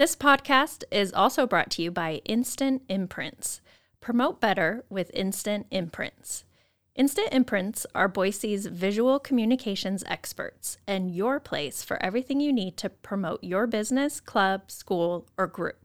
This podcast is also brought to you by Instant Imprints. Promote better with Instant Imprints. Instant Imprints are Boise's visual communications experts and your place for everything you need to promote your business, club, school, or group.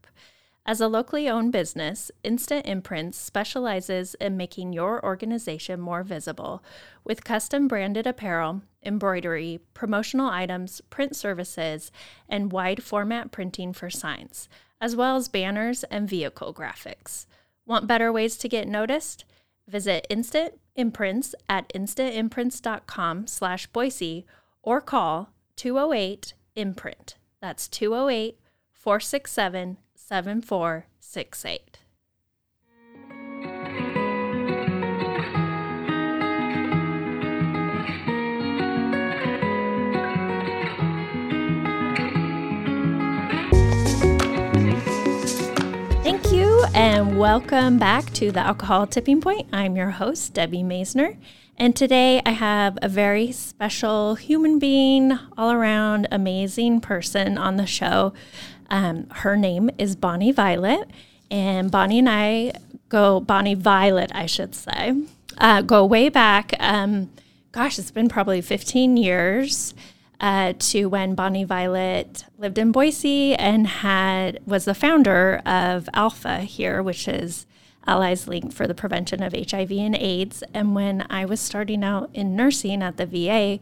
As a locally owned business, Instant Imprints specializes in making your organization more visible with custom branded apparel, embroidery, promotional items, print services, and wide format printing for signs, as well as banners and vehicle graphics. Want better ways to get noticed? Visit Instant Imprints at instantimprints.com slash Boise or call 208 Imprint. That's 208 467 7468. Thank you and welcome back to the Alcohol Tipping Point. I'm your host, Debbie Maisner. And today I have a very special human being, all around amazing person on the show. Um, her name is Bonnie Violet, and Bonnie and I go, Bonnie Violet, I should say, uh, go way back. Um, gosh, it's been probably 15 years. Uh, to when Bonnie Violet lived in Boise and had was the founder of Alpha here, which is Allies Link for the Prevention of HIV and AIDS. And when I was starting out in nursing at the VA,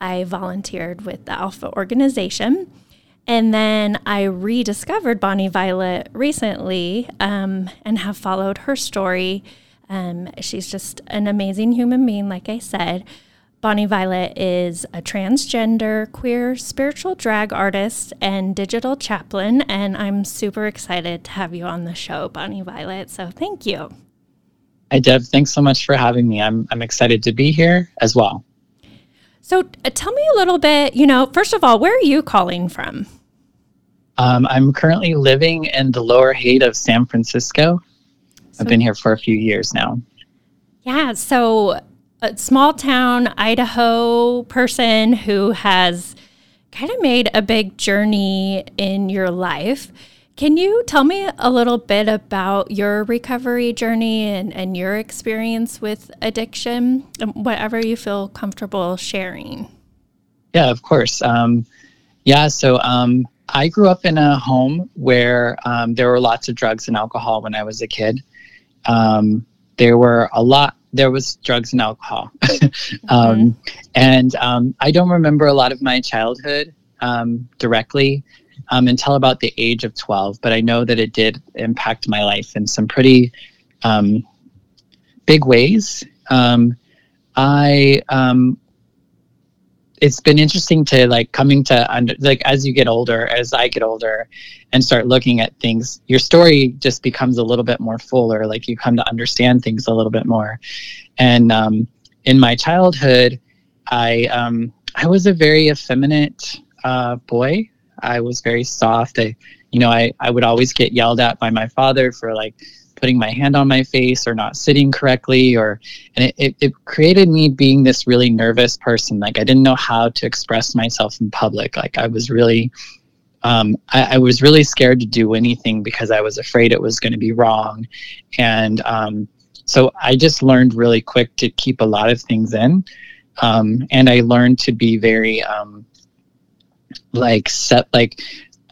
I volunteered with the Alpha organization. And then I rediscovered Bonnie Violet recently um, and have followed her story. Um, she's just an amazing human being, like I said. Bonnie Violet is a transgender, queer, spiritual drag artist and digital chaplain, and I'm super excited to have you on the show, Bonnie Violet. So thank you. Hi, Deb. Thanks so much for having me. I'm, I'm excited to be here as well. So uh, tell me a little bit, you know, first of all, where are you calling from? Um, I'm currently living in the lower Haight of San Francisco. So, I've been here for a few years now. Yeah. So a small town Idaho person who has kind of made a big journey in your life. Can you tell me a little bit about your recovery journey and, and your experience with addiction, whatever you feel comfortable sharing? Yeah, of course. Um, yeah, so um, I grew up in a home where um, there were lots of drugs and alcohol when I was a kid. Um, there were a lot there was drugs and alcohol. um, mm-hmm. And um, I don't remember a lot of my childhood um, directly um, until about the age of 12, but I know that it did impact my life in some pretty um, big ways. Um, I it's been interesting to like coming to under like as you get older as i get older and start looking at things your story just becomes a little bit more fuller like you come to understand things a little bit more. And um, in my childhood i um, i was a very effeminate uh, boy. I was very soft. I you know i i would always get yelled at by my father for like putting my hand on my face or not sitting correctly or and it, it, it, created me being this really nervous person. Like i didn't know how to express myself in public. Like i was really um, I, I, was really scared to do anything because i was afraid it was going to be wrong. And um, so i just learned really quick to keep a lot of things in. Um, and i learned to be very um, like set like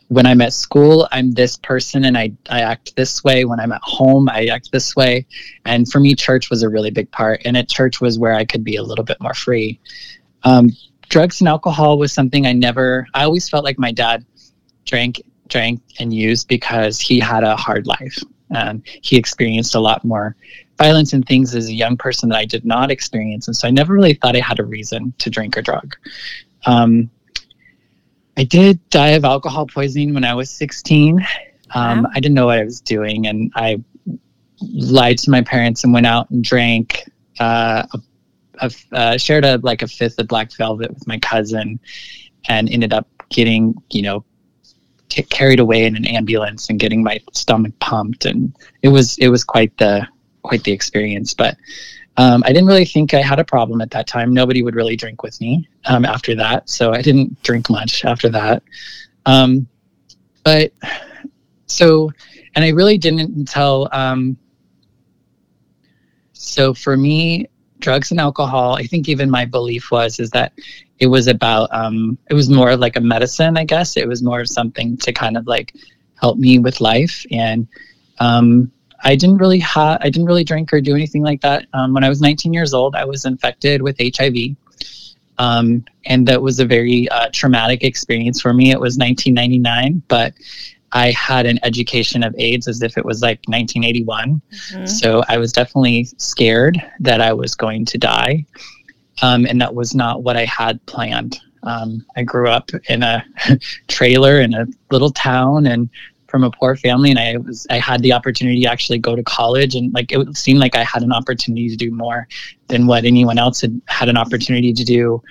when I'm at school, I'm this person and I, I act this way. When I'm at home, I act this way. And for me, church was a really big part. And at church was where I could be a little bit more free. Um, drugs and alcohol was something I never, I always felt like my dad drank, drank and used because he had a hard life. And he experienced a lot more violence and things as a young person that I did not experience. And so I never really thought I had a reason to drink or drug. Um, I did die of alcohol poisoning when I was 16. Um, wow. I didn't know what I was doing, and I lied to my parents and went out and drank. Uh, a, a, uh, shared a like a fifth of black velvet with my cousin, and ended up getting you know t- carried away in an ambulance and getting my stomach pumped, and it was it was quite the quite the experience. But um, I didn't really think I had a problem at that time. Nobody would really drink with me um, after that, so I didn't drink much after that. Um, but so, and I really didn't until um, so for me drugs and alcohol i think even my belief was is that it was about um it was more of like a medicine i guess it was more of something to kind of like help me with life and um i didn't really have i didn't really drink or do anything like that um, when i was 19 years old i was infected with hiv um, and that was a very uh, traumatic experience for me it was 1999 but I had an education of AIDS as if it was like 1981. Mm-hmm. So I was definitely scared that I was going to die. Um, and that was not what I had planned. Um, I grew up in a trailer in a little town and from a poor family, and I was I had the opportunity to actually go to college, and like it seemed like I had an opportunity to do more than what anyone else had had an opportunity to do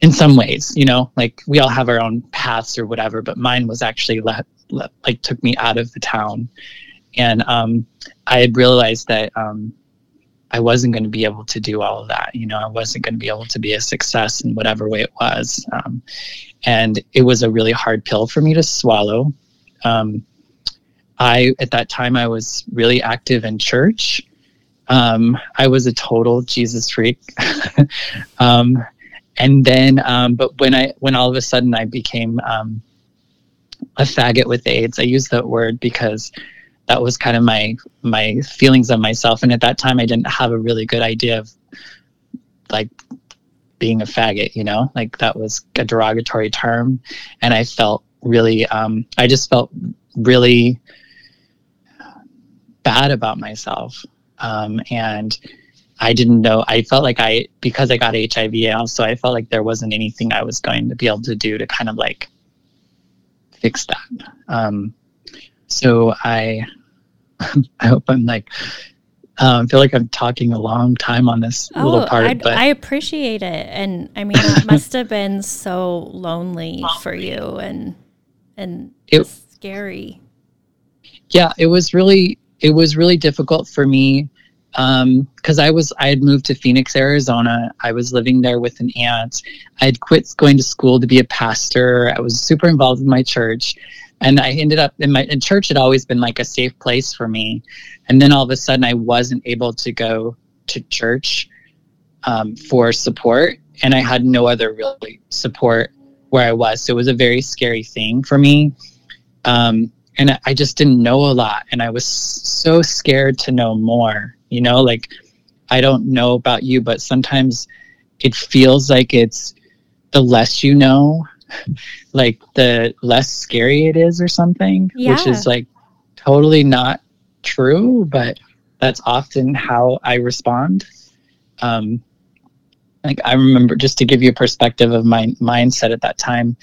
in some ways you know? Like we all have our own paths or whatever but mine was actually let like took me out of the town. And um, i had realized that um, i wasn't going to be able to do all of that you know? I wasn't going to be able to be a success in whatever way it was um, and it was a really hard pill for me to swallow um, i at that time i was really active in church um, i was a total jesus freak um, and then but when i when all of a sudden i became a faggot with AIDS. I use that word because that was kind of my my feelings of myself, and at that time, I didn't have a really good idea of like being a faggot. You know, like that was a derogatory term, and I felt really, um, I just felt really bad about myself, um, and. I didn't know. I felt like I, because I got HIV also, I felt like there wasn't anything I was going to be able to do to kind of like fix that. Um, so I, I hope I'm like, um, I feel like I'm talking a long time on this oh, little part. I'd, but I appreciate it, and I mean, it must have been so lonely for you, and and it, scary. Yeah, it was really it was really difficult for me because um, I was I had moved to Phoenix, Arizona. I was living there with an aunt. I had quit going to school to be a pastor. I was super involved in my church, and I ended up in my in church had always been like a safe place for me. And then all of a sudden, I wasn't able to go to church um, for support, and I had no other really support where I was. So it was a very scary thing for me. Um, and I just didn't know a lot, and I was so scared to know more you know like i don't know about you but sometimes it feels like it's the less you know like the less scary it is or something yeah. which is like totally not true but that's often how i respond um like i remember just to give you a perspective of my mindset at that time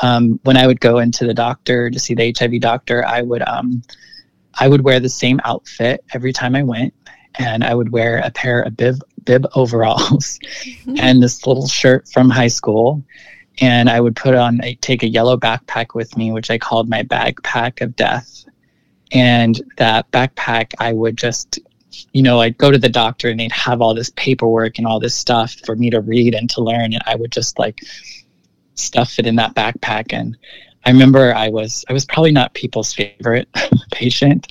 um, when i would go into the doctor to see the hiv doctor i would um, i would wear the same outfit every time i went and I would wear a pair of bib bib overalls mm-hmm. and this little shirt from high school. And I would put on a take a yellow backpack with me, which I called my backpack of death. And that backpack, I would just, you know, I'd go to the doctor and they'd have all this paperwork and all this stuff for me to read and to learn. And I would just like stuff it in that backpack. And I remember I was I was probably not people's favorite patient,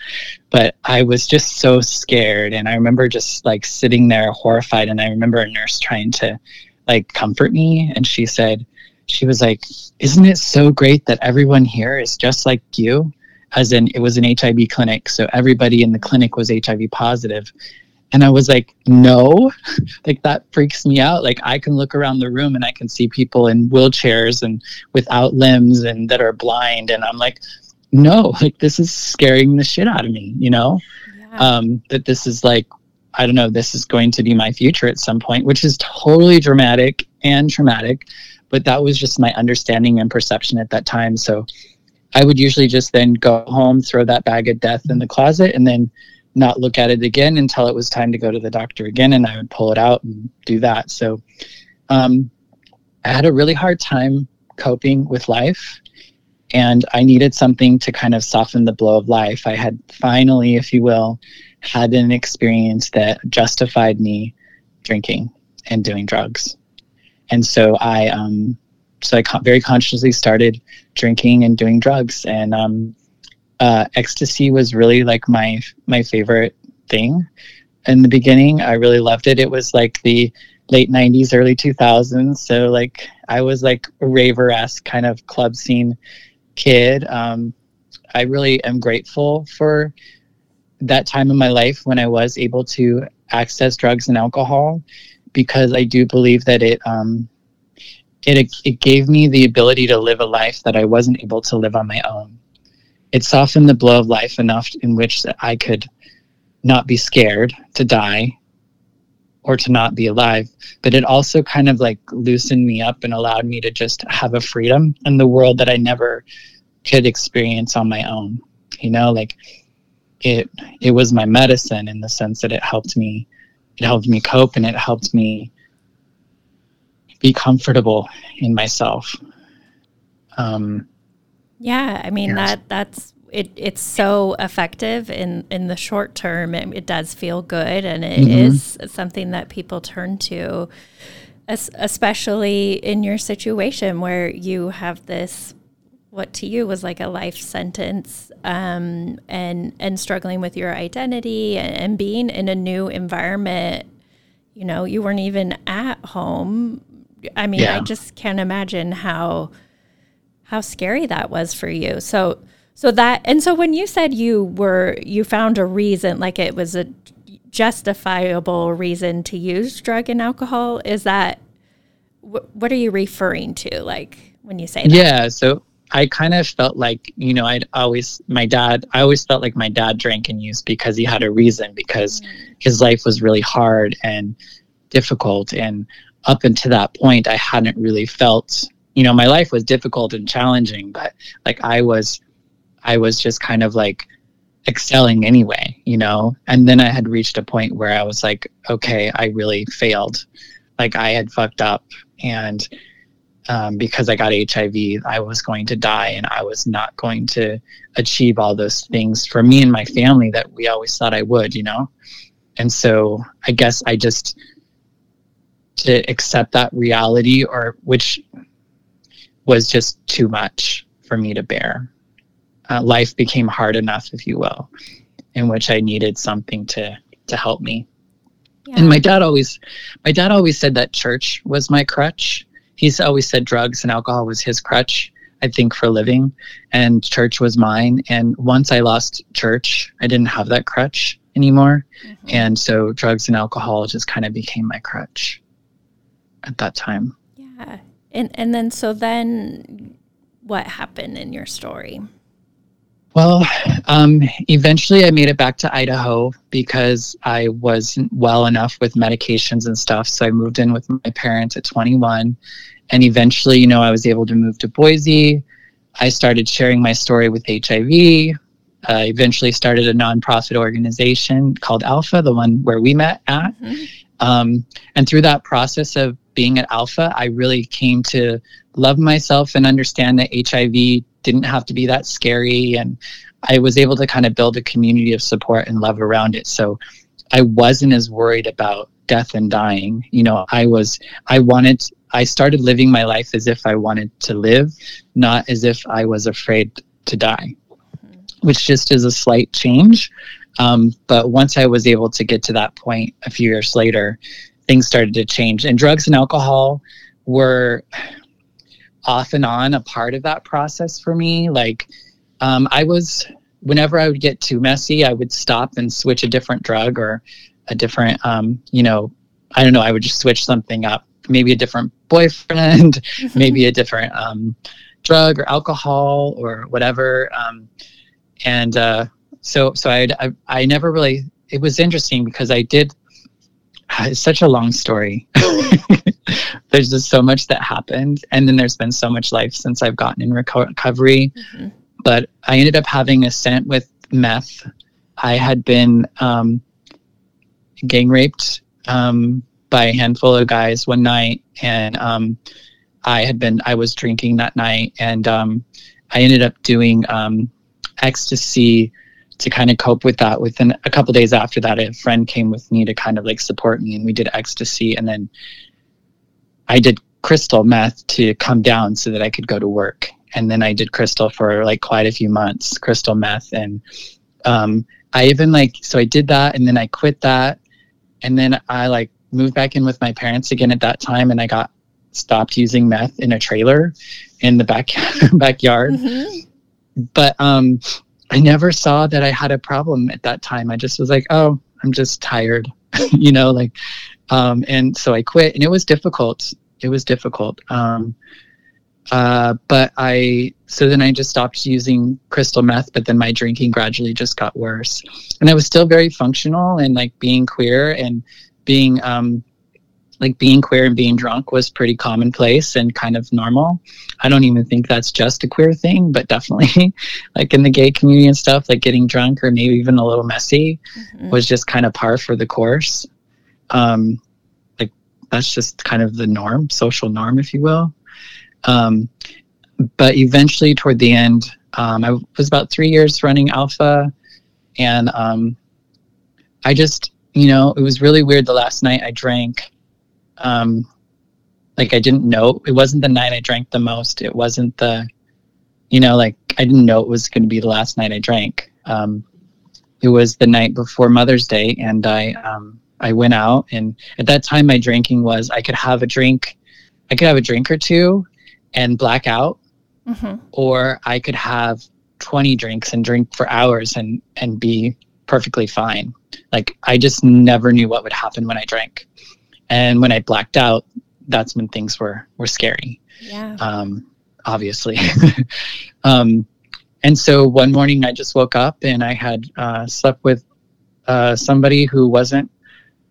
but I was just so scared and I remember just like sitting there horrified and I remember a nurse trying to like comfort me and she said she was like isn't it so great that everyone here is just like you as in it was an HIV clinic so everybody in the clinic was HIV positive and I was like, no, like that freaks me out. Like I can look around the room and I can see people in wheelchairs and without limbs and that are blind. And I'm like, no, like this is scaring the shit out of me, you know? Yeah. Um, that this is like, I don't know, this is going to be my future at some point, which is totally dramatic and traumatic. But that was just my understanding and perception at that time. So I would usually just then go home, throw that bag of death in the closet, and then not look at it again until it was time to go to the doctor again. And I would pull it out and do that. So um, I had a really hard time coping with life. And I needed something to kind of soften the blow of life. I had finally, if you will, had an experience that justified me drinking and doing drugs. And so I, um, so I very consciously started drinking and doing drugs. And um, uh, ecstasy was really like my my favorite thing in the beginning. I really loved it. It was like the late 90s early 2000s so like i was like a raver-esque kind of club scene kid um, i really am grateful for that time in my life when i was able to access drugs and alcohol because i do believe that it um, it, it gave me the ability to live a life that i wasn't able to live on my own. It softened the blow of life enough in which that i could not be scared to die or to not be alive but it also kind of like loosened me up and allowed me to just have a freedom in the world that i never could experience on my own you know? Like it it was my medicine in the sense that it helped me it helped me cope and it helped me be comfortable in myself um yeah i mean that that's it, it's so effective in, in the short term. It, it does feel good, and it mm-hmm. is something that people turn to, especially in your situation where you have this what to you was like a life sentence um, and and struggling with your identity and, and, being in a new environment you know you weren't even at home i mean yeah. i just can't imagine how how scary that was for you so so that and so when you said you were you found a reason like it was a justifiable reason to use drug and alcohol is that wh- what are you referring to like when you say that? Yeah, so I kind of felt like, you know, I'd always, my dad, I always felt like my dad drank and used because he had a reason, because mm. his life was really hard and difficult. And up until that point, I hadn't really felt, you know, my life was difficult and challenging, but like I was I was just kind of like excelling anyway, you know? And then I had reached a point where I was like, okay, I really failed. Like I had fucked up. And um, because I got HIV, I was going to die and I was not going to achieve all those things for me and my family that we always thought I would, you know? And so I guess I just, to accept that reality or which was just too much for me to bear uh, life became hard enough, if you will, in which I needed something to to help me. Yeah. And my dad always, my dad always said that church was my crutch. He's always said drugs and alcohol was his crutch. I think for living, and church was mine. And once I lost church, I didn't have that crutch anymore, mm-hmm. and so drugs and alcohol just kind of became my crutch at that time. Yeah, and and then so then, what happened in your story? Well, um, eventually I made it back to Idaho because I wasn't well enough with medications and stuff. So I moved in with my parents at 21. And eventually, you know, I was able to move to Boise. I started sharing my story with HIV. I eventually started a nonprofit organization called Alpha, the one where we met at. Mm-hmm. Um, and through that process of being at Alpha, I really came to love myself and understand that HIV didn't have to be that scary. And I was able to kind of build a community of support and love around it. So I wasn't as worried about death and dying. You know, I was, I wanted, I started living my life as if I wanted to live, not as if I was afraid to die, which just is a slight change. Um, but once I was able to get to that point a few years later, things started to change. And drugs and alcohol were off and on a part of that process for me. Like, um, I was, whenever I would get too messy, I would stop and switch a different drug or a different, um, you know, I don't know, I would just switch something up, maybe a different boyfriend, maybe a different um, drug or alcohol or whatever. Um, and uh, so, so I, I, I never really, it was interesting because I did, it's such a long story. there's just so much that happened and then there's been so much life since i've gotten in reco- recovery mm-hmm. but I ended up having a scent with meth. I had been um, gang raped um, by a handful of guys one night, and um, I had been I was drinking that night, and um, I ended up doing um, ecstasy to kind of cope with that. Within a couple days after that, a friend came with me to kind of like support me, and we did ecstasy, and then I did crystal meth to come down so that I could go to work. And then I did crystal for like quite a few months, crystal meth, and um, I even like so I did that, and then I quit that, and then I like moved back in with my parents again at that time, and I got stopped using meth in a trailer in the back backyard. Mm-hmm. But um, I never saw that I had a problem at that time. I just was like, oh, I'm just tired, you know, like, um, and so I quit, and it was difficult. It was difficult. Um, uh, but I so then I just stopped using crystal meth, but then my drinking gradually just got worse, and I was still very functional and like being queer and being um, like being queer and being drunk was pretty commonplace and kind of normal. I don't even think that's just a queer thing, but definitely like in the gay community and stuff, like getting drunk or maybe even a little messy mm-hmm. was just kind of par for the course. Um, like that's just kind of the norm, social norm, if you will. Um, but eventually, toward the end, um, I was about three years running Alpha, and um, I just, you know, it was really weird. The last night I drank um, like I didn't know it wasn't the night I drank the most. It wasn't the, you know, like I didn't know it was going to be the last night I drank. Um, it was the night before Mother's Day, and I um, I went out, and at that time my drinking was I could have a drink, I could have a drink or two, and black out, mm-hmm. or I could have twenty drinks and drink for hours and and be perfectly fine. Like I just never knew what would happen when I drank and when I blacked out, that's when things were were scary. Yeah. Um, obviously. um, and so one morning I just woke up and I had uh, slept with uh, somebody who wasn't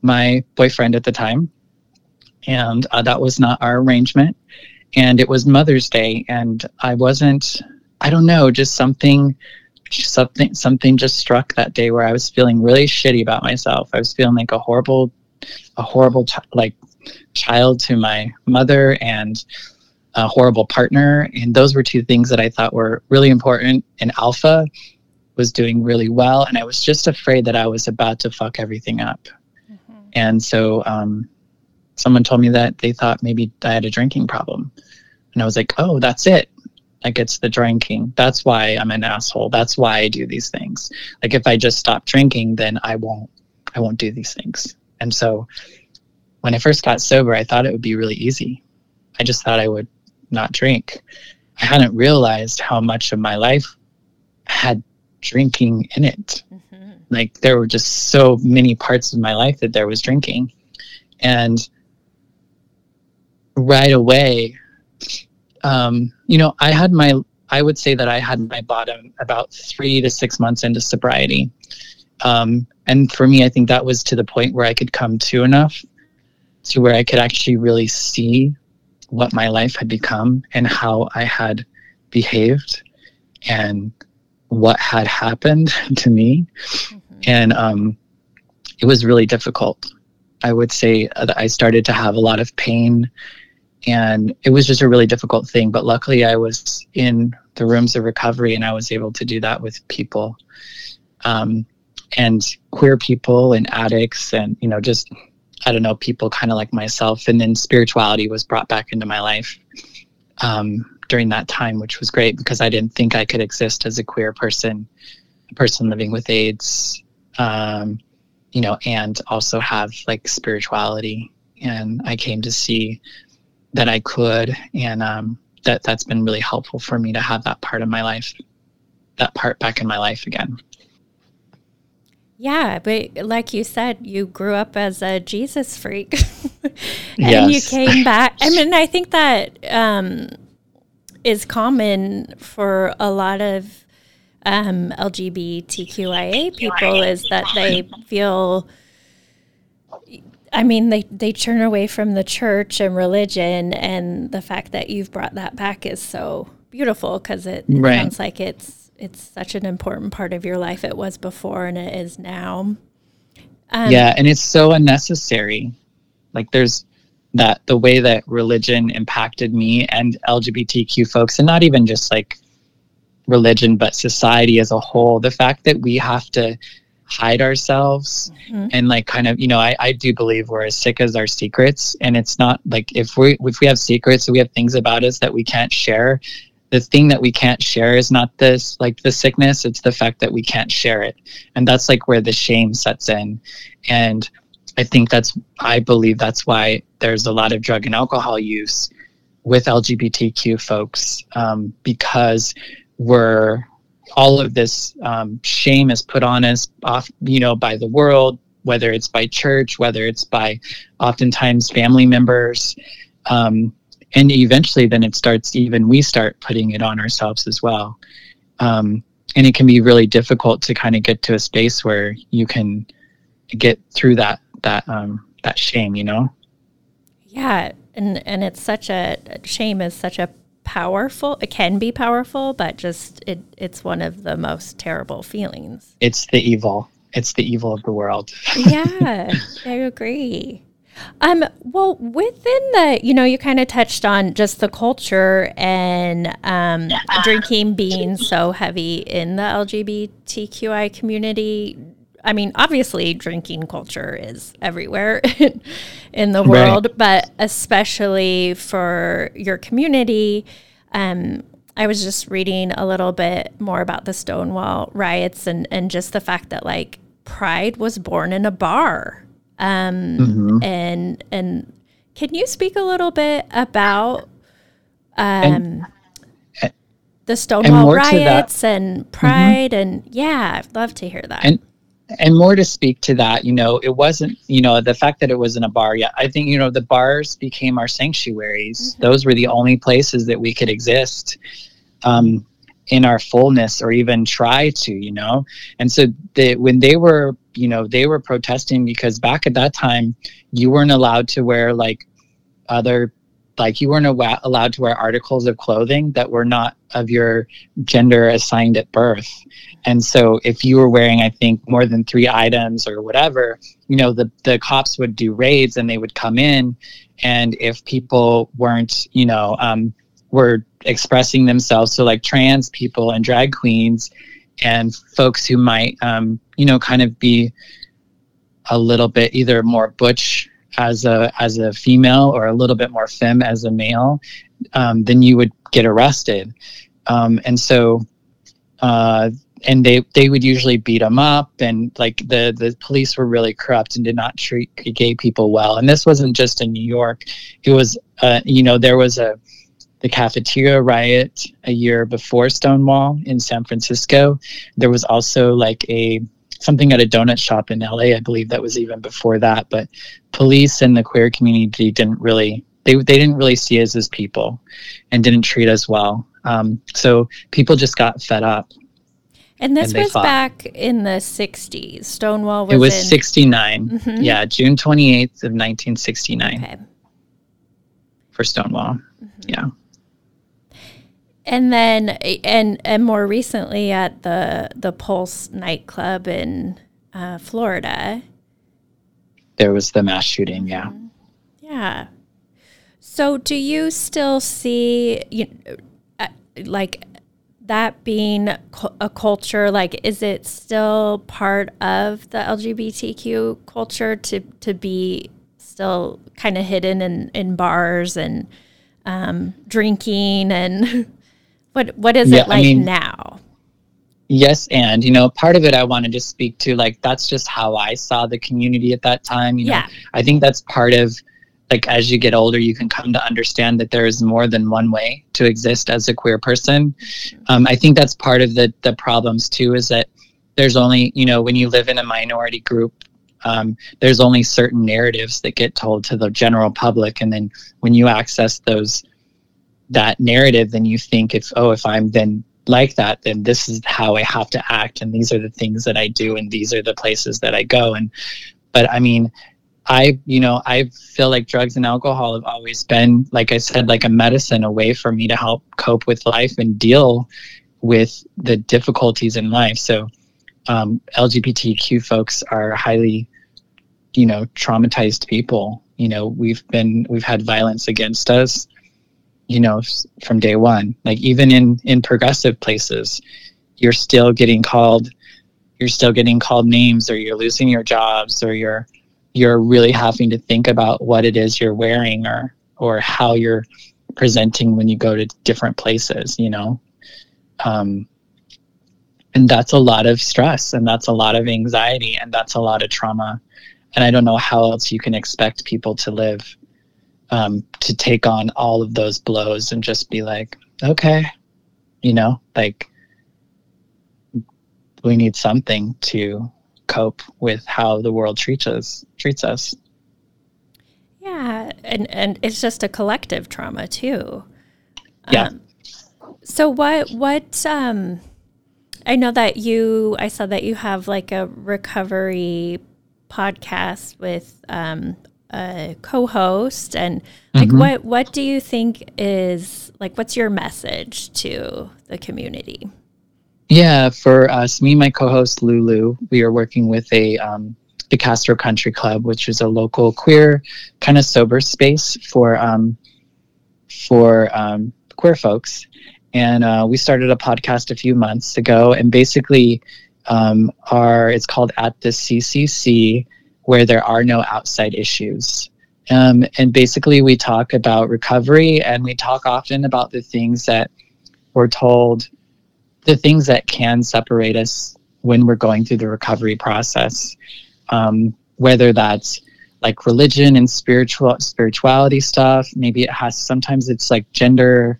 my boyfriend at the time, and uh, that was not our arrangement. And it was Mother's Day, and I wasn't. I don't know, just something something something just struck that day where I was feeling really shitty about myself. I was feeling like a horrible a horrible ch- like child to my mother and a horrible partner. And those were two things that i thought were really important. And alpha was doing really well. And i was just afraid that i was about to fuck everything up. Mm-hmm. and so um, someone told me that they thought maybe i had a drinking problem. And i was like oh that's it. Like it's the drinking. That's why i'm an asshole. That's why i do these things. Like if i just stop drinking then i won't i won't do these things and so when I first got sober, I thought it would be really easy. I just thought I would not drink. I hadn't realized how much of my life had drinking in it. Mm-hmm. Like there were just so many parts of my life that there was drinking. And right away, um, you know, I had my, I would say that I had my bottom about three to six months into sobriety. Um, and for me, I think that was to the point where I could come to enough to where I could actually really see what my life had become and how I had behaved and what had happened to me. Mm-hmm. And um, it was really difficult. I would say that I started to have a lot of pain and it was just a really difficult thing. But luckily, I was in the rooms of recovery and I was able to do that with people. Um, and queer people and addicts and you know just i don't know people kind of like myself. And then spirituality was brought back into my life um, during that time which was great because i didn't think i could exist as a queer person a person living with aids um, you know and also have like spirituality. And i came to see that i could and um, that that's been really helpful for me to have that part of my life that part back in my life again yeah, but like you said, you grew up as a Jesus freak, and yes. you came back. I mean, I think that um, is common for a lot of um, LGBTQIA people is that they feel. I mean, they, they turn away from the church and religion, and the fact that you've brought that back is so beautiful because it, right. sounds like it's it's such an important part of your life. It was before and it is now. Um, yeah, and it's so unnecessary. Like there's that the way that religion impacted me and LGBTQ folks, and not even just like religion, but society as a whole. The fact that we have to hide ourselves mm-hmm. and like kind of you know I, I do believe we're as sick as our secrets and it's not like if we if we have secrets we have things about us that we can't share the thing that we can't share is not this like the sickness it's the fact that we can't share it. And that's like where the shame sets in. And i think that's i believe that's why there's a lot of drug and alcohol use with lgbtq folks um, because we're all of this um, shame is put on us off you know by the world whether it's by church whether it's by oftentimes family members um, and eventually then it starts even we start putting it on ourselves as well. Um, and it can be really difficult to kind of get to a space where you can get through that that um, that shame you know? Yeah and and it's such a shame is such a powerful it can be powerful but just it it's one of the most terrible feelings. It's the evil. It's the evil of the world. Yeah i agree um well within the you know you kind of touched on just the culture and um drinking being so heavy in the lgbtqi community I mean, obviously, drinking culture is everywhere in the world, right. but especially for your community. Um, I was just reading a little bit more about the Stonewall riots and, and just the fact that like pride was born in a bar. Um, mm-hmm. And and can you speak a little bit about um, and, the Stonewall riots and mm-hmm. pride? Mm-hmm. And yeah, I'd love to hear that. And and more to speak to that, you know, it wasn't, you know, the fact that it was in a bar. Yeah, I think, you know, the bars became our sanctuaries. Mm-hmm. Those were the only places that we could exist um, in our fullness or even try to, you know. And so the, when they were, you know, they were protesting because back at that time, you weren't allowed to wear like other like you weren't allowed to wear articles of clothing that were not of your gender assigned at birth. And so if you were wearing i think more than three items or whatever you know the, the cops would do raids and they would come in. And if people weren't you know um, were expressing themselves so like trans people and drag queens and folks who might um, you know kind of be a little bit either more butch as a as a female or a little bit more femme as a male, um, then you would get arrested. Um, and so, uh, and they they would usually beat them up, and like the the police were really corrupt and did not treat gay people well. And this wasn't just in New York; it was, uh, you know, there was a the cafeteria riot a year before Stonewall in San Francisco. There was also like a something at a donut shop in LA, I believe that was even before that. But police and the queer community didn't really they they didn't really see us as people, and didn't treat us well. Um, so people just got fed up. And this and was fought. back in the 60s. Stonewall was It was in... 69. Mm-hmm. Yeah, June 28th of 1969. Okay. For Stonewall. Mm-hmm. Yeah and then and and more recently at the the Pulse nightclub in uh, Florida. There was the mass shooting. Yeah. Mm-hmm. Yeah. So, do you still see you uh, like that being a culture? Like, is it still part of the LGBTQ culture to to be still kind of hidden in in bars and um, drinking and What what is yeah, it like I mean, now? Yes, and you know, part of it I wanted to speak to like that's just how I saw the community at that time. You know, yeah. I think that's part of like as you get older, you can come to understand that there is more than one way to exist as a queer person. Um, I think that's part of the the problems too. Is that there's only you know when you live in a minority group um, there's only certain narratives that get told to the general public and then when you access those that narrative, then you think if oh if I'm then like that, then this is how I have to act, and these are the things that I do, and these are the places that I go. And but I mean, I you know I feel like drugs and alcohol have always been like I said like a medicine, a way for me to help cope with life and deal with the difficulties in life. So um, LGBTQ folks are highly, you know, traumatized people. You know, we've been we've had violence against us, you know, from day one. Like even in in progressive places, you're still getting called you're still getting called names or you're losing your jobs or you're you're really having to think about what it is you're wearing or or how you're presenting when you go to different places you know um, and that's a lot of stress and that's a lot of anxiety and that's a lot of trauma and i don't know how else you can expect people to live um, to take on all of those blows and just be like okay you know like we need something to cope with how the world treats us treats us. Yeah and and it's just a collective trauma too. Yeah. Um, so what what um I know that you I saw that you have like a recovery podcast with um a co-host and like mm-hmm. what what do you think is like what's your message to the community? Yeah, for us, me and my co-host Lulu, we are working with a um, the Castro Country Club, which is a local queer kind of sober space for um, for um, queer folks. And uh, we started a podcast a few months ago, and basically, um, our it's called At the CCC, where there are no outside issues. Um, and basically, we talk about recovery, and we talk often about the things that we're told the things that can separate us when we're going through the recovery process, um, whether that's like religion and spiritual spirituality stuff. Maybe it has sometimes it's like gender,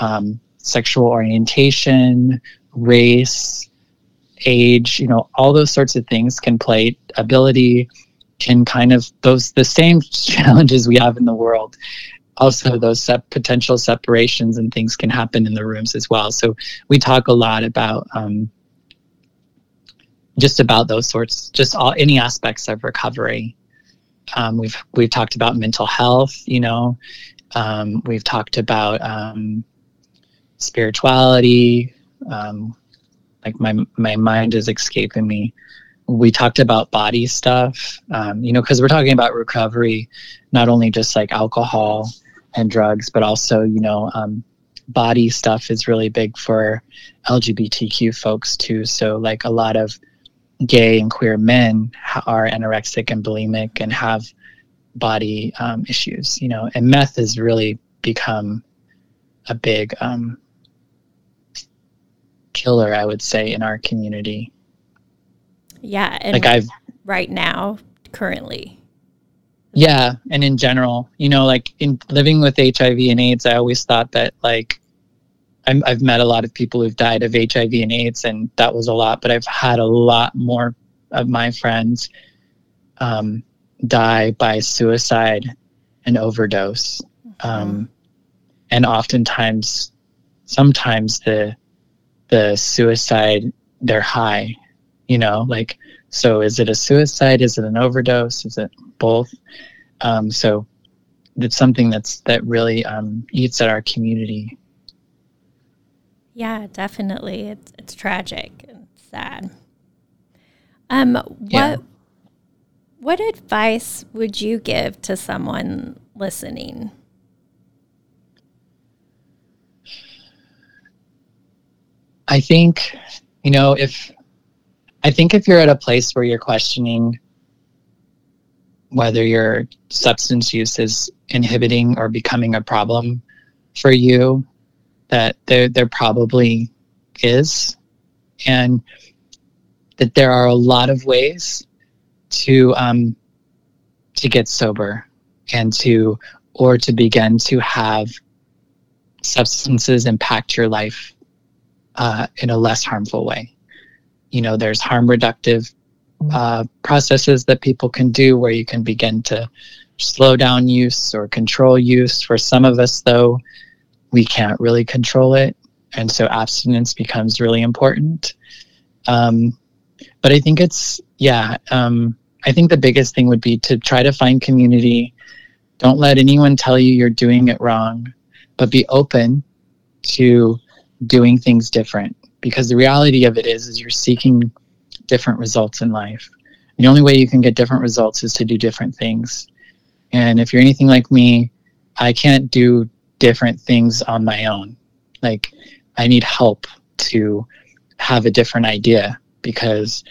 um, sexual orientation, race, age. You know, all those sorts of things can play ability can kind of those the same challenges we have in the world also those sep- potential separations and things can happen in the rooms as well. So we talk a lot about um, just about those sorts, just all any aspects of recovery. Um, we've we've talked about mental health. You know, um, we've talked about um, spirituality. Um, like my my mind is escaping me. We talked about body stuff. Um, you know, because we're talking about recovery, not only just like alcohol and drugs, but also, you know, um, body stuff is really big for LGBTQ folks too. So, like a lot of gay and queer men are anorexic and bulimic and have body um, issues, you know, and meth has really become a big um, killer, I would say, in our community. Yeah, and like I've right now, currently, yeah and in general you know like in living with hiv and aids i always thought that like i have met a lot of people who've died of hiv and aids and that was a lot but i've had a lot more of my friends um, die by suicide and overdose. Mm-hmm. um, and oftentimes sometimes the the suicide they're high you know like so is it a suicide is it an overdose is it both. Um, so it's something that's that really um, eats at our community. Yeah, definitely. It's it's tragic and sad. Um, what yeah. what advice would you give to someone listening? I think, you know, if I think if you're at a place where you're questioning whether your substance use is inhibiting or becoming a problem for you that there there probably is and that there are a lot of ways to um, to get sober and to or to begin to have substances impact your life uh, in a less harmful way. You know, there's harm reductive uh, processes that people can do where you can begin to slow down use or control use. For some of us, though, we can't really control it. And so abstinence becomes really important. Um, but I think it's, yeah, um, I think the biggest thing would be to try to find community. Don't let anyone tell you you're doing it wrong, but be open to doing things different because the reality of it is is you're seeking different results in life. The only way you can get different results is to do different things. And if you're anything like me i can't do different things on my own. Like i need help to have a different idea because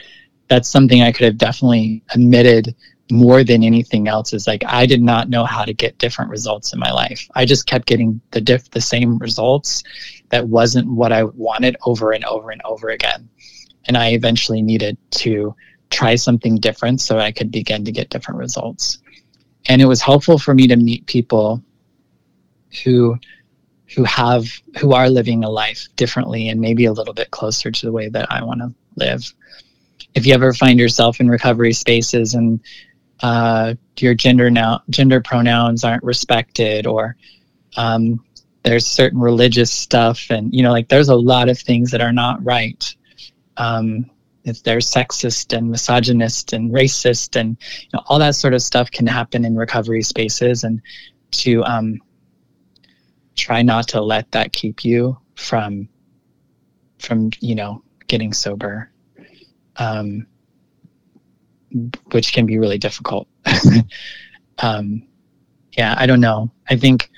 that's something i could have definitely admitted more than anything else is like I did not know how to get different results in my life. I just kept getting the diff the same results that wasn't what I wanted over and over and over again. And I eventually needed to try something different so I could begin to get different results. And it was helpful for me to meet people who who have who are living a life differently and maybe a little bit closer to the way that I want to live. If you ever find yourself in recovery spaces and uh, your gender now gender pronouns aren't respected or um, there's certain religious stuff and you know like there's a lot of things that are not right. Um, if they're sexist and misogynist and racist and you know, all that sort of stuff can happen in recovery spaces and to um, try not to let that keep you from from you know getting sober. Um, which can be really difficult. um, yeah, I don't know. I think,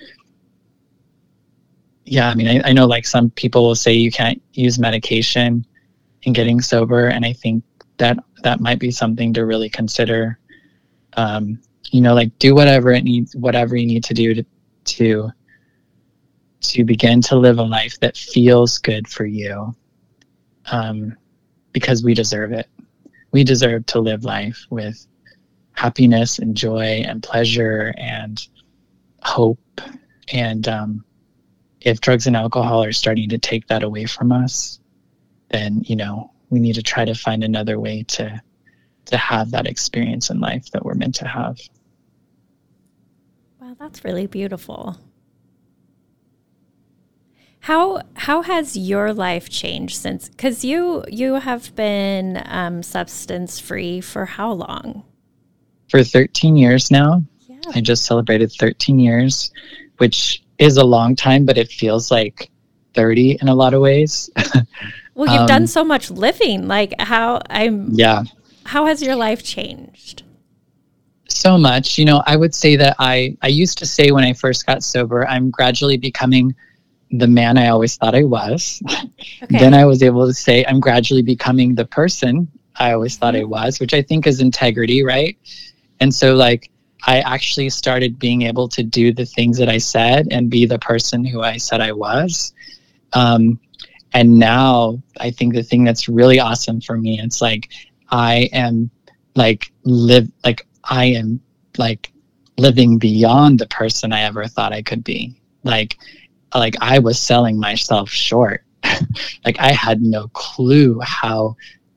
yeah, I mean, I, I know like some people will say you can't use medication in getting sober, and I think that that might be something to really consider. Um, you know, like do whatever it needs, whatever you need to do to to to begin to live a life that feels good for you, um, because we deserve it we deserve to live life with happiness and joy and pleasure and hope. And um, if drugs and alcohol are starting to take that away from us, then you know we need to try to find another way to to have that experience in life that we're meant to have. Wow, that's really beautiful. How how has your life changed since? Because you you have been um, substance free for how long? For 13 years now. Yeah. I just celebrated 13 years, which is a long time, but it feels like 30 in a lot of ways. well, you've um, done so much living. Like how I'm. Yeah. How has your life changed? So much. You know, I would say that I I used to say when I first got sober, I'm gradually becoming the man I always thought I was. Okay. then I was able to say, I'm gradually becoming the person I always thought I mm-hmm. was, which I think is integrity, right? And so, like, I actually started being able to do the things that I said and be the person who I said I was. Um, and now I think the thing that's really awesome for me, it's like I am like live like I am like living beyond the person I ever thought I could be. Like like I was selling myself short. like I had no clue how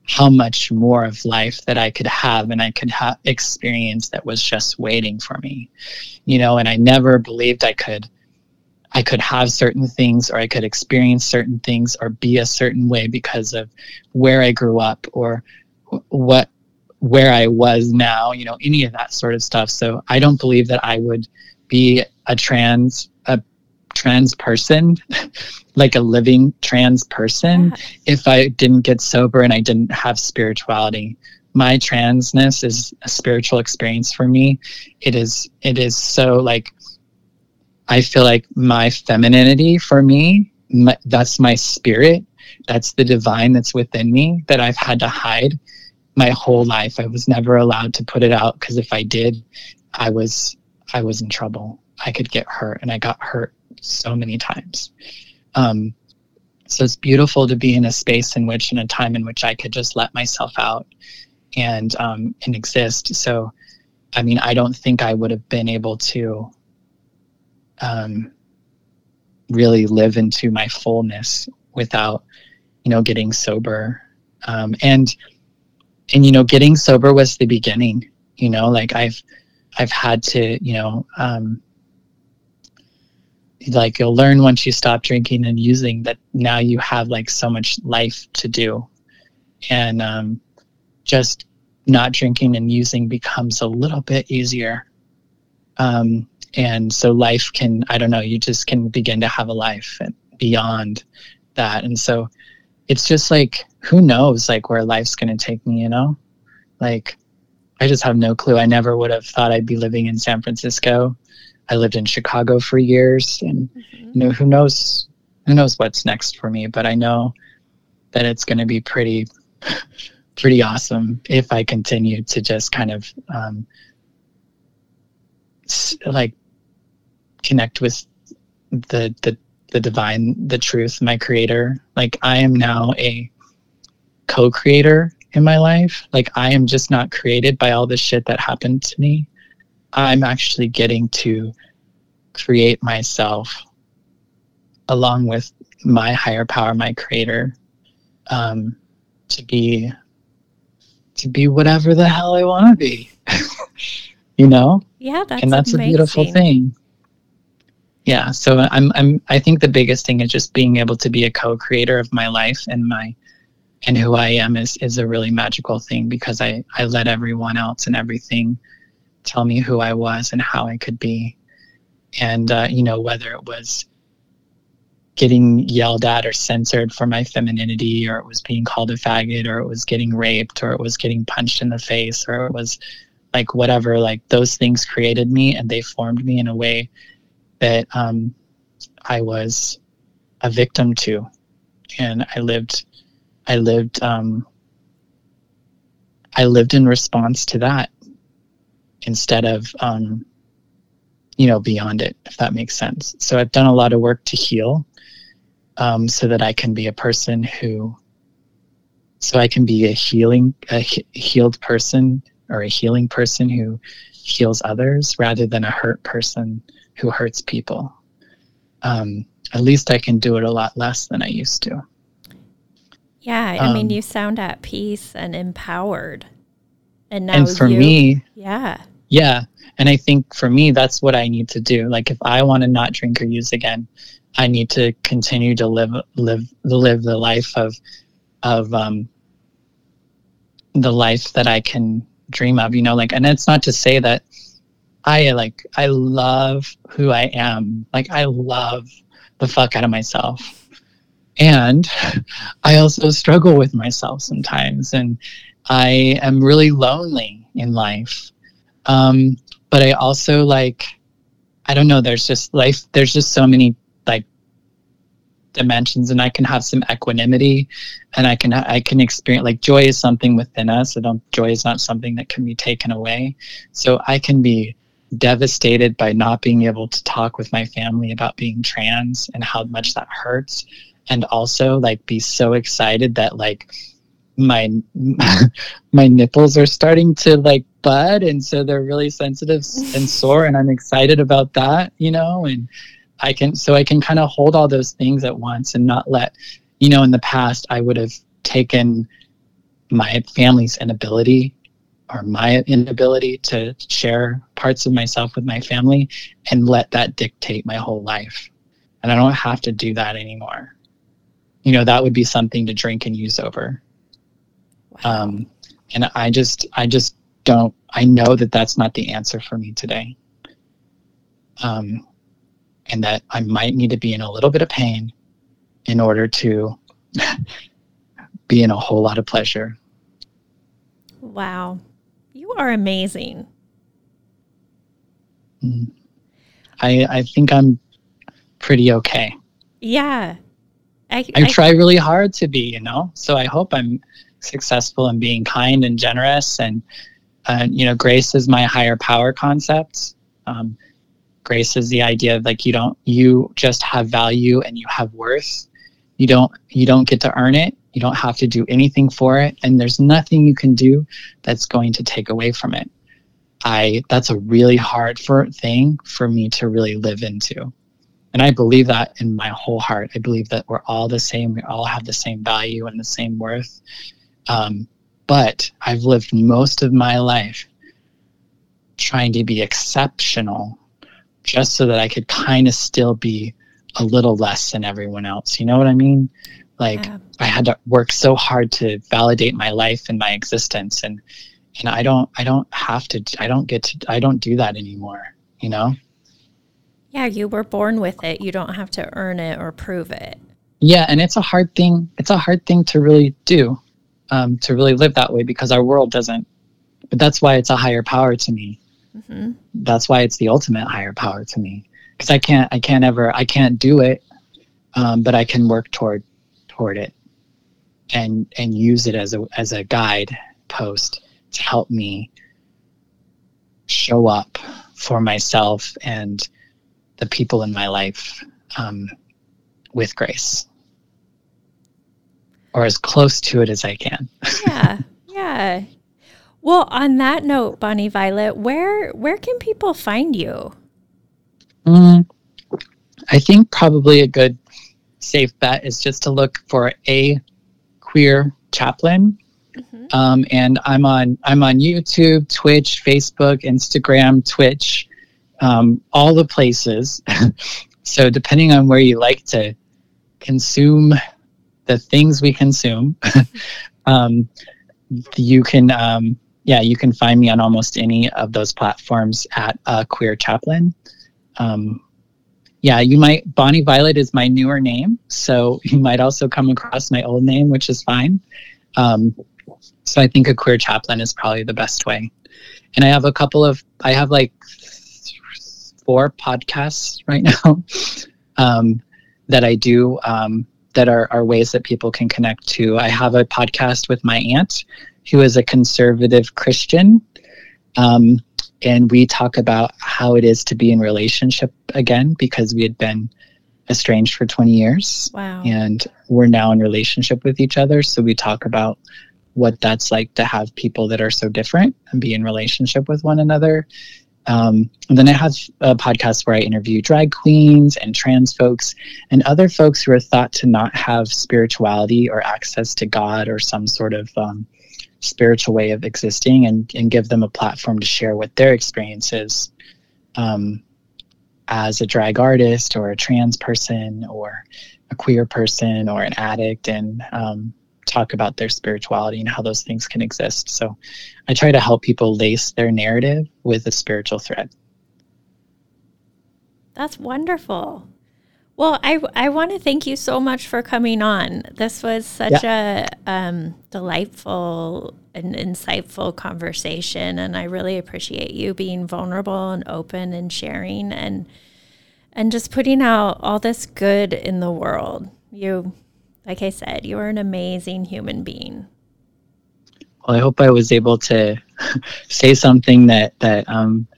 how much more of life that I could have and I could have experience that was just waiting for me. You know, and I never believed I could I could have certain things or I could experience certain things or be a certain way because of where I grew up or what where I was now, you know, any of that sort of stuff. So I don't believe that I would be a trans a trans person, like a living trans person, if I didn't get sober and I didn't have spirituality. My transness is a spiritual experience for me. It is it is so like I feel like my femininity for me, my, that's my spirit. That's the divine that's within me that I've had to hide my whole life. I was never allowed to put it out because if I did, I was I was in trouble. I could get hurt and I got hurt so many times. Um, so it's beautiful to be in a space in which, in a time in which I could just let myself out and um, and exist. So, I mean, I don't think I would have been able to um, really live into my fullness without, you know, getting sober. Um, and and you know, getting sober was the beginning. You know, like I've I've had to, you know, um, like you'll learn once you stop drinking and using that now you have like so much life to do. And um, just not drinking and using becomes a little bit easier. Um, and so life can i don't know you just can begin to have a life beyond that. And so it's just like who knows like where life's going to take me you know? Like i just have no clue. I never would have thought i'd be living in san francisco i lived in chicago for years and mm-hmm. you know who knows who knows what's next for me but i know that it's going to be pretty pretty awesome if i continue to just kind of um, like connect with the the the divine, the truth, my creator. Like I am now a co-creator in my life. Like I am just not created by all the shit that happened to me. I'm actually getting to create myself along with my higher power, my creator, um, to be to be whatever the hell I want to be. you know? Yeah, that's and that's amazing. a beautiful thing yeah so i'm i'm i think the biggest thing is just being able to be a co-creator of my life and my and who i am is is a really magical thing because i i let everyone else and everything tell me who i was and how i could be. And uh, you know whether it was getting yelled at or censored for my femininity or it was being called a faggot or it was getting raped or it was getting punched in the face or it was like whatever like those things created me and they formed me in a way that um, I was a victim to, and I lived, I lived, um, I lived in response to that instead of, um, you know, beyond it, if that makes sense. So I've done a lot of work to heal, um, so that I can be a person who, so I can be a healing, a he- healed person or a healing person who heals others rather than a hurt person who hurts people. Um, at least I can do it a lot less than I used to. Yeah, I um, mean, you sound at peace and empowered. And now, and for you, me, yeah, yeah, and I think for me, that's what I need to do. Like, if I want to not drink or use again, I need to continue to live live live the life of of um, the life that I can dream of. You know, like, and it's not to say that I like I love who I am. Like I love the fuck out of myself. And I also struggle with myself sometimes and I am really lonely in life. Um, but I also like I don't know, there's just life there's just so many like dimensions and I can have some equanimity and I can I can experience like joy is something within us. I don't joy is not something that can be taken away. So I can be devastated by not being able to talk with my family about being trans and how much that hurts and also like be so excited that like my my nipples are starting to like bud and so they're really sensitive and sore and I'm excited about that you know and I can so I can kind of hold all those things at once and not let you know in the past I would have taken my family's inability or my inability to share parts of myself with my family and let that dictate my whole life. And I don't have to do that anymore. You know, that would be something to drink and use over. Um, and I just, I just don't, I know that that's not the answer for me today. Um, and that I might need to be in a little bit of pain in order to be in a whole lot of pleasure. Wow. You are amazing. Mm. I I think I'm pretty okay. Yeah. I, I, I try really hard to be, you know. So I hope I'm successful in being kind and generous and uh, you know, grace is my higher power concept. Um, grace is the idea of like you don't you just have value and you have worth. You don't you don't get to earn it. You don't have to do anything for it, and there's nothing you can do that's going to take away from it. I that's a really hard for thing for me to really live into. And I believe that in my whole heart. I believe that we're all the same. We all have the same value and the same worth. Um, but I've lived most of my life trying to be exceptional just so that I could kind of still be a little less than everyone else. You know what I mean? Like yeah. I had to work so hard to validate my life and my existence and and I don't I don't have to I don't get to I don't do that anymore, you know? Yeah, you were born with it. You don't have to earn it or prove it. yeah and it's a hard thing it's a hard thing to really do um, to really live that way because our world doesn't but that's why it's a higher power to me. Mm-hmm. that's why it's the ultimate higher power to me. Because i can't i can't ever i can't do it um, but i can work toward toward it and and use it as a as a guide post to help me show up for myself and the people in my life um, with grace or as close to it as I can. yeah. Yeah. Well, on that note, Bonnie Violet, where where can people find you? Mm, I think probably a good safe bet is just to look for a queer chaplain. Mm-hmm. Um, and I'm on I'm on YouTube, Twitch, Facebook, Instagram, Twitch, um, all the places. so depending on where you like to consume the things we consume, um, you can um, yeah you can find me on almost any of those platforms at uh, Queer Chaplain. Um, yeah, you might Bonnie Violet is my newer name, so you might also come across my old name, which is fine. Um, so I think a queer chaplain is probably the best way. And I have a couple of I have like four podcasts right now um, that I do um, that are, are ways that people can connect to. I have a podcast with my aunt, who is a conservative Christian. Um, and we talk about how it is to be in relationship again because we had been estranged for 20 years wow. and we're now in relationship with each other so we talk about what that's like to have people that are so different and be in relationship with one another um, and then I have a podcast where I interview drag queens and trans folks and other folks who are thought to not have spirituality or access to God or some sort of um, spiritual way of existing and, and give them a platform to share what their experiences um, as a drag artist or a trans person or a queer person or an addict and um, talk about their spirituality and how those things can exist. So I try to help people lace their narrative with a spiritual thread. That's wonderful. Well, I, I want to thank you so much for coming on. This was such yeah. a um, delightful and insightful conversation, and I really appreciate you being vulnerable and open and sharing and and just putting out all this good in the world. You, like I said, you are an amazing human being. Well, I hope I was able to say something that that um,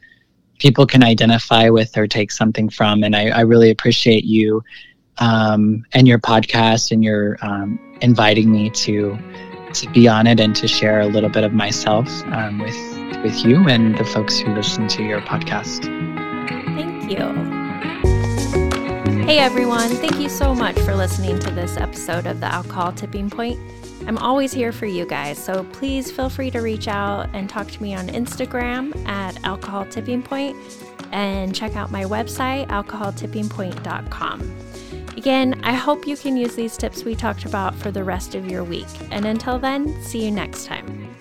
people can identify with or take something from. And I, I really appreciate you um, and your podcast and your um, inviting me to to be on it and to share a little bit of myself um, with with you and the folks who listen to your podcast. Thank you. Hey everyone, thank you so much for listening to this episode of the Alcohol Tipping Point. I'm always here for you guys, so please feel free to reach out and talk to me on Instagram at Alcohol Tipping Point and check out my website, alcoholtippingpoint.com. Again, I hope you can use these tips we talked about for the rest of your week. And until then, see you next time.